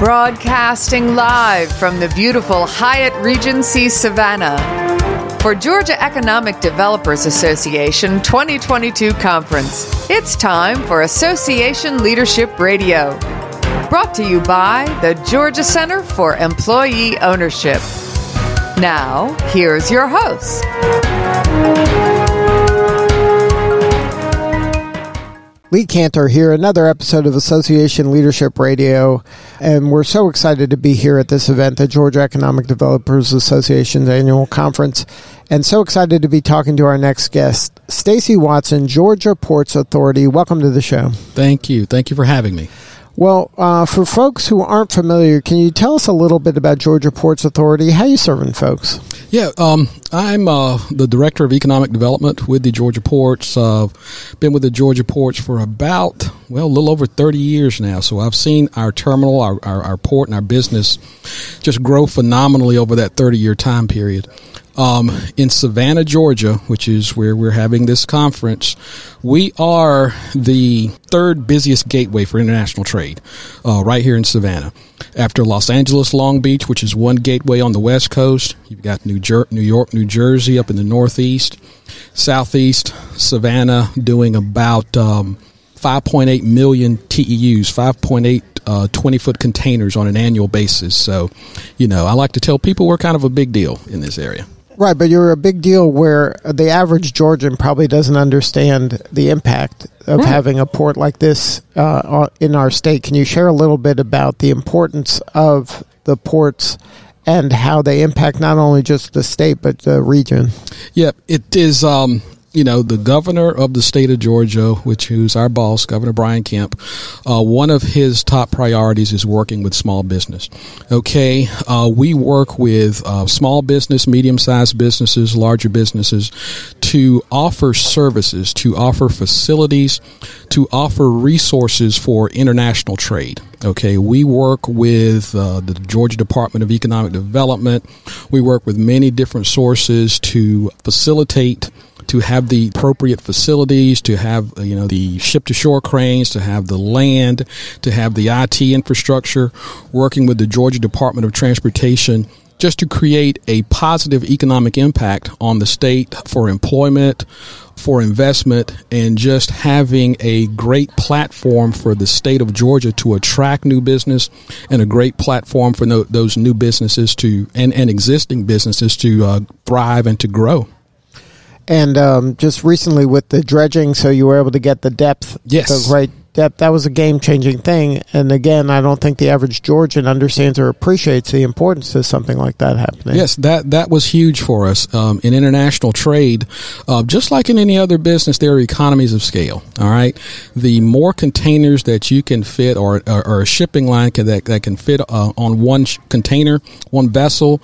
Broadcasting live from the beautiful Hyatt Regency Savannah for Georgia Economic Developers Association 2022 conference. It's time for Association Leadership Radio. Brought to you by the Georgia Center for Employee Ownership. Now, here's your host. Lee Kantor here, another episode of Association Leadership Radio. And we're so excited to be here at this event, the Georgia Economic Developers Association's annual conference. And so excited to be talking to our next guest, Stacy Watson, Georgia Ports Authority. Welcome to the show. Thank you. Thank you for having me. Well, uh, for folks who aren't familiar, can you tell us a little bit about Georgia Ports Authority? How you serving folks? Yeah, um, I'm uh, the director of economic development with the Georgia Ports. Uh, been with the Georgia Ports for about well, a little over 30 years now. So I've seen our terminal, our, our, our port, and our business just grow phenomenally over that 30 year time period. Um, in Savannah, Georgia, which is where we're having this conference, we are the third busiest gateway for international trade, uh, right here in Savannah. After Los Angeles, Long Beach, which is one gateway on the west coast, you've got New, Jer- New York, New Jersey up in the northeast, southeast, Savannah doing about um, 5.8 million TEUs, 5.8 uh, 20 foot containers on an annual basis. So, you know, I like to tell people we're kind of a big deal in this area. Right, but you're a big deal where the average Georgian probably doesn't understand the impact of Right. having a port like this uh, in our state. Can you share a little bit about the importance of the ports and how they impact not only just the state but the region? Yep, it is. Um, you know, the governor of the state of Georgia, which who's our boss, Governor Brian Kemp. Uh, one of his top priorities is working with small business. Okay, uh, we work with uh, small business, medium-sized businesses, larger businesses, to offer services, to offer facilities, to offer resources for international trade. Okay, we work with uh, the Georgia Department of Economic Development. We work with many different sources to facilitate to have the appropriate facilities, to have uh, you know the ship to shore cranes, to have the land, to have the IT infrastructure, working with the Georgia Department of Transportation just to create a positive economic impact on the state for employment, for investment, and just having a great platform for the state of Georgia to attract new business and a great platform for no, those new businesses to and, and existing businesses to uh, thrive and to grow. And um, just recently with the dredging, so you were able to get the depth, Yes. the right depth. That was a game changing thing. And again, I don't think the average Georgian understands or appreciates the importance of something like that happening. Yes, that that was huge for us um, in international trade. Uh, just like in any other business, there are economies of scale. All right, the more containers that you can fit, or or, or a shipping line can, that that can fit uh, on one sh- container, one vessel,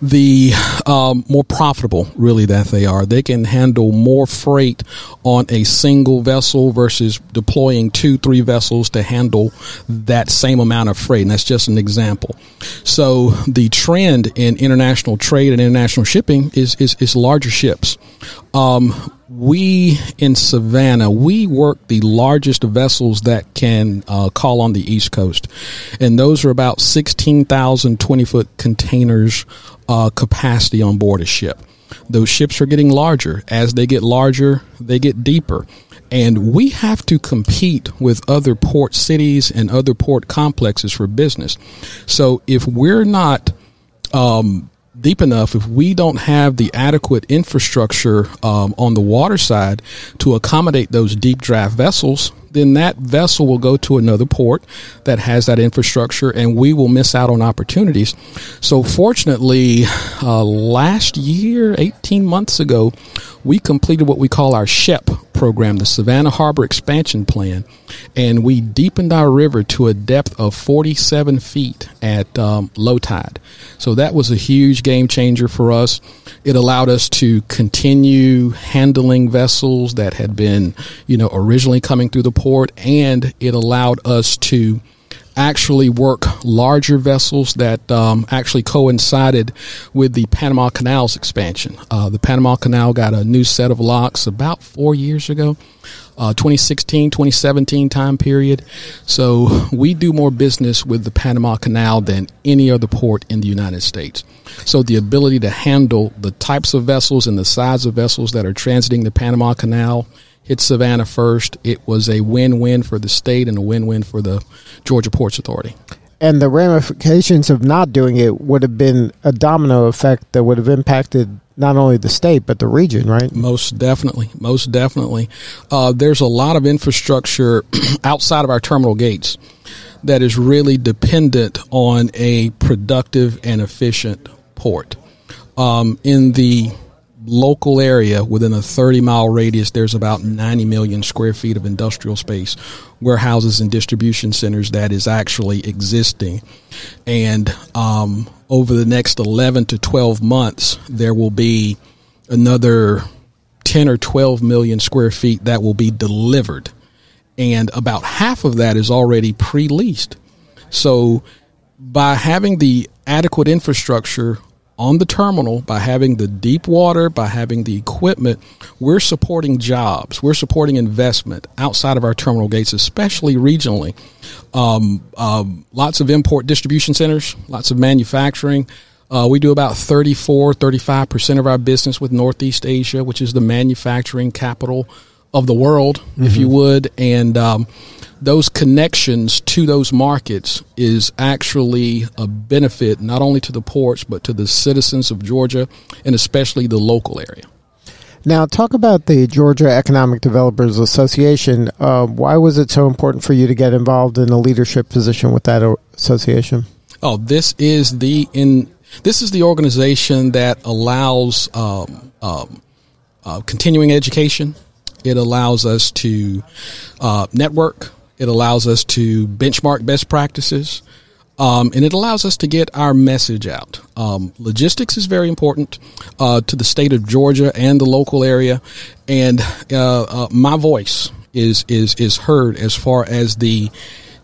the um, more profitable really that they are. They can handle more freight on a single vessel versus deploying two, three vessels to handle that same amount of freight. And that's just an example. So the trend in international trade and international shipping is is, is larger ships. Um, we in Savannah, we work the largest vessels that can uh, call on the East Coast, and those are about 16,000 20 foot containers uh, capacity on board a ship. Those ships are getting larger. As they get larger, they get deeper. And we have to compete with other port cities and other port complexes for business. So if we're not um, deep enough, if we don't have the adequate infrastructure um, on the water side to accommodate those deep draft vessels, then that vessel will go to another port that has that infrastructure and we will miss out on opportunities. So, fortunately, uh, last year, 18 months ago, we completed what we call our SHEP program, the Savannah Harbor Expansion Plan, and we deepened our river to a depth of 47 feet at um, low tide. So that was a huge game changer for us. It allowed us to continue handling vessels that had been, you know, originally coming through the port, and it allowed us to actually work larger vessels that um, actually coincided with the Panama Canal's expansion. Uh, the Panama Canal got a new set of locks about four years ago. Uh, 2016, 2017 time period. So we do more business with the Panama Canal than any other port in the United States. So the ability to handle the types of vessels and the size of vessels that are transiting the Panama Canal hit Savannah first. It was a win-win for the state and a win-win for the Georgia Ports Authority. And the ramifications of not doing it would have been a domino effect that would have impacted not only the state but the region, right? Most definitely, most definitely. Uh, there's a lot of infrastructure outside of our terminal gates that is really dependent on a productive and efficient port. Um, in the local area within a 30 mile radius, there's about 90 million square feet of industrial space, warehouses and distribution centers that is actually existing. And um, over the next 11 to 12 months, there will be another 10 or 12 million square feet that will be delivered. And about half of that is already pre leased. So by having the adequate infrastructure on the terminal by having the deep water, by having the equipment, we're supporting jobs, we're supporting investment outside of our terminal gates, especially regionally. Um, um, lots of import distribution centers, lots of manufacturing. Uh, we do about 34, 35% of our business with Northeast Asia, which is the manufacturing capital of the world, mm-hmm. if you mm-hmm. would. And um, those connections to those markets is actually a benefit not only to the ports but to the citizens of Georgia and especially the local area. Now, talk about the Georgia Economic Developers Association. Uh, why was it so important for you to get involved in a leadership position with that association? Oh, this is the in this is the organization that allows um, um, uh, continuing education. It allows us to uh, network. It allows us to benchmark best practices. Um, and it allows us to get our message out. Um, logistics is very important uh, to the state of Georgia and the local area, and uh, uh, my voice is is is heard as far as the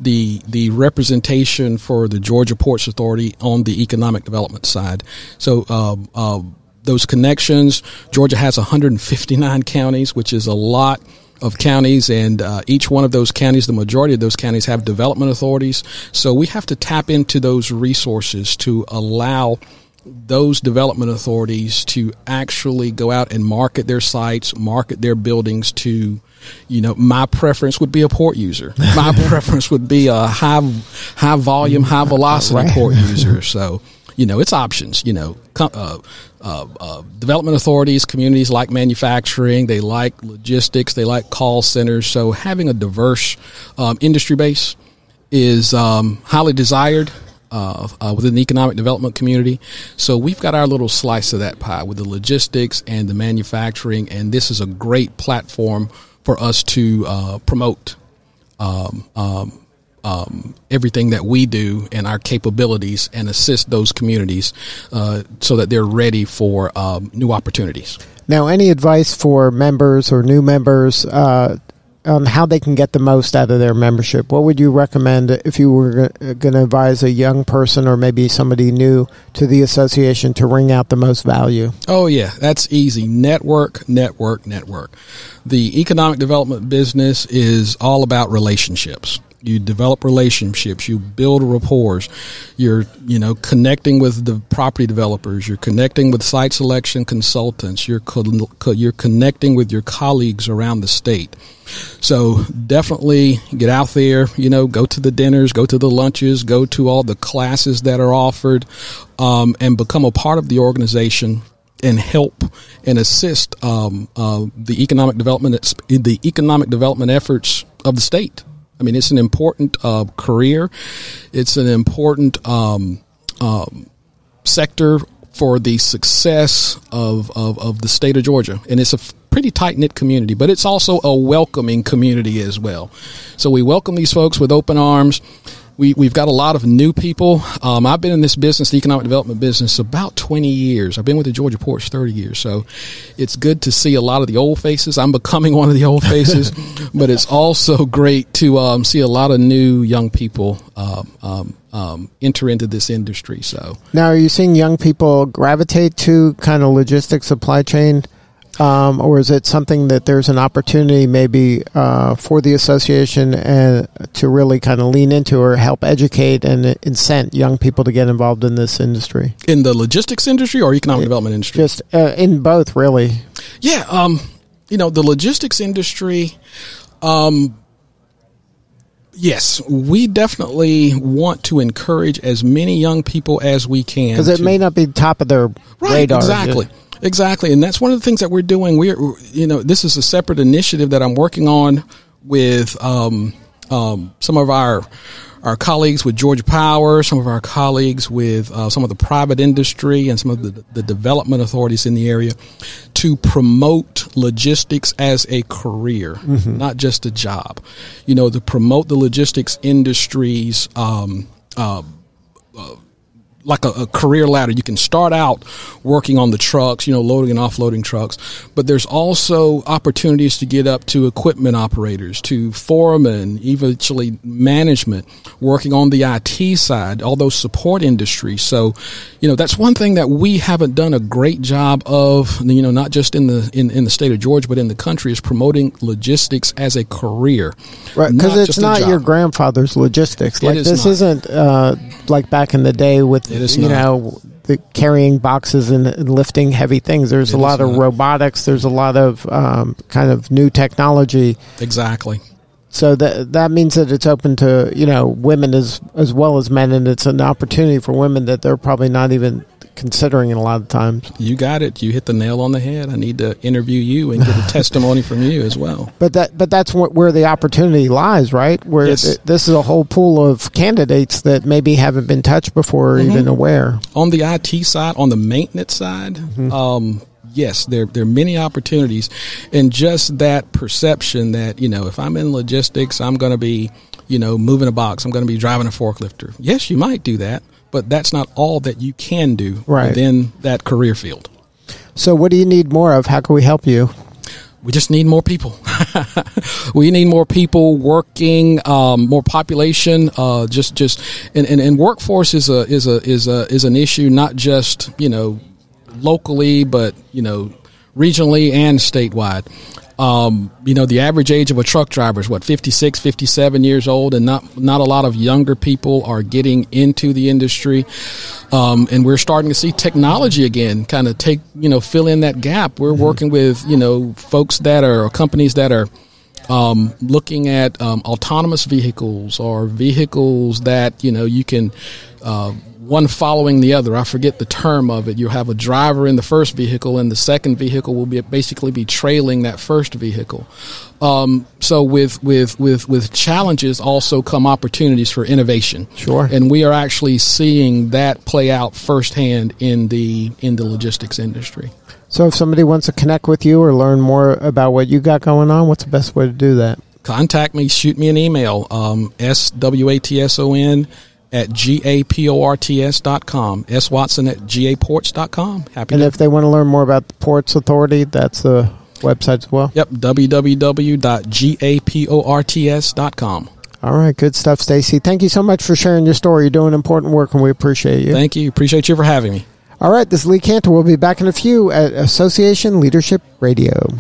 the the representation for the Georgia Ports Authority on the economic development side. So. Um, um those connections. Georgia has 159 counties, which is a lot of counties, and uh, each one of those counties, the majority of those counties, have development authorities. So we have to tap into those resources to allow those development authorities to actually go out and market their sites, market their buildings to, you know, my preference would be a port user. My preference would be a high, high volume, high velocity right. port user. So, you know, it's options. You know, uh, uh, uh, development authorities, communities like manufacturing, they like logistics, they like call centers. So having a diverse um, industry base is um, highly desired. Uh, uh, within the economic development community. So we've got our little slice of that pie with the logistics and the manufacturing, and this is a great platform for us to uh, promote um, um, everything that we do and our capabilities and assist those communities uh, so that they're ready for um, new opportunities. Now, any advice for members or new members uh, on how they can get the most out of their membership? What would you recommend if you were going to advise a young person or maybe somebody new to the association to wring out the most value? Oh, yeah, that's easy. Network, network, network. The economic development business is all about relationships you develop relationships, you build rapport, you're, you know, connecting with the property developers, you're connecting with site selection consultants, you're, you're connecting with your colleagues around the state. So definitely get out there, you know, go to the dinners, go to the lunches, go to all the classes that are offered, um, and become a part of the organization and help and assist um, uh, the economic development the economic development efforts of the state. I mean, it's an important uh, career. It's an important um, um, sector for the success of, of, of, the state of Georgia. And it's a pretty tight knit community, but it's also a welcoming community as well. So we welcome these folks with open arms. We, we've got a lot of new people. Um, I've been in this business, the economic development business, about 20 years. I've been with the Georgia Ports 30 years. So it's good to see a lot of the old faces. I'm becoming one of the old faces, but it's also great to um, see a lot of new young people um, um, um, enter into this industry. So now, are you seeing young people gravitate to kind of logistics supply chain? Um, or is it something that there's an opportunity maybe uh, for the association and to really kind of lean into or help educate and incent young people to get involved in this industry? In the logistics industry or economic it, development industry? Just uh, in both, really. Yeah, um, you know the logistics industry. Um, Yes, we definitely want to encourage as many young people as we can. Because it to, may not be top of their right, radar. Exactly. Yeah. Exactly, and that's one of the things that we're doing. We're, you know, this is a separate initiative that I'm working on with um, um, some of our our colleagues with Georgia Power, some of our colleagues with uh, some of the private industry and some of the, the development authorities in the area to promote logistics as a career, mm-hmm. not just a job. You know, to promote the logistics industry's um, uh, uh, like a, a, career ladder. You can start out working on the trucks, you know, loading and offloading trucks, but there's also opportunities to get up to equipment operators, to foremen, eventually management, working on the IT side, all those support industries. So, you know, that's one thing that we haven't done a great job of, you know, not just in the in, in the state of Georgia, but in the country is promoting logistics as a career. Right, because it's not your grandfather's logistics. Like this is not uh, like back in the day with it is you not. know the carrying boxes and, and, lifting heavy things. There's it a lot of not. robotics. There's a lot of um, kind of new technology. Exactly. So that that means that it's open to you know women as as well as men, and it's an opportunity for women that they're probably not even considering it a lot of times. You got it. You hit the nail on the head. I need to interview you and get a testimony from you as well. But that but that's where the opportunity lies, right? Where yes. th- this is a whole pool of candidates that maybe haven't been touched before or mm-hmm. even aware. On the IT side, on the maintenance side, mm-hmm. um, yes, there there are many opportunities, and just that perception that you know if I'm in logistics, I'm going to be you know moving a box, I'm going to be driving a forklifter. Yes, you might do that, but that's not all that you can do right. within that career field. So, what do you need more of? How can we help you? We just need more people. we need more people working, um, more population. Uh, just, just, and, and, and workforce is a is a is a is an issue not just you know locally, but you know regionally and statewide. Um, you know, the average age of a truck driver is what 56, 57 years old, and not not a lot of younger people are getting into the industry. Um, and we're starting to see technology again, kind of take you know fill in that gap. We're mm-hmm. working with you know folks that are companies that are um, looking at um, autonomous vehicles or vehicles that you know you can. Uh, one following the other. I forget the term of it. You'll have a driver in the first vehicle, and the second vehicle will be basically be trailing that first vehicle. Um, so with with with with challenges also come opportunities for innovation. Sure. And we are actually seeing that play out firsthand in the in the logistics industry. So if somebody wants to connect with you or learn more about what you got going on, what's the best way to do that? Contact me. Shoot me an email. Um, S W A T S O N at gaports.com. S. Watson at gaports.com. Happy And if they want to learn more about the Ports Authority, that's the website as well? Yep, www.gaports.com. All right, good stuff, Stacy. Thank you so much for sharing your story. You're doing important work, and we appreciate you. Thank you. Appreciate you for having me. All right, this is Lee Kantor. We'll be back in a few at Association Leadership Radio.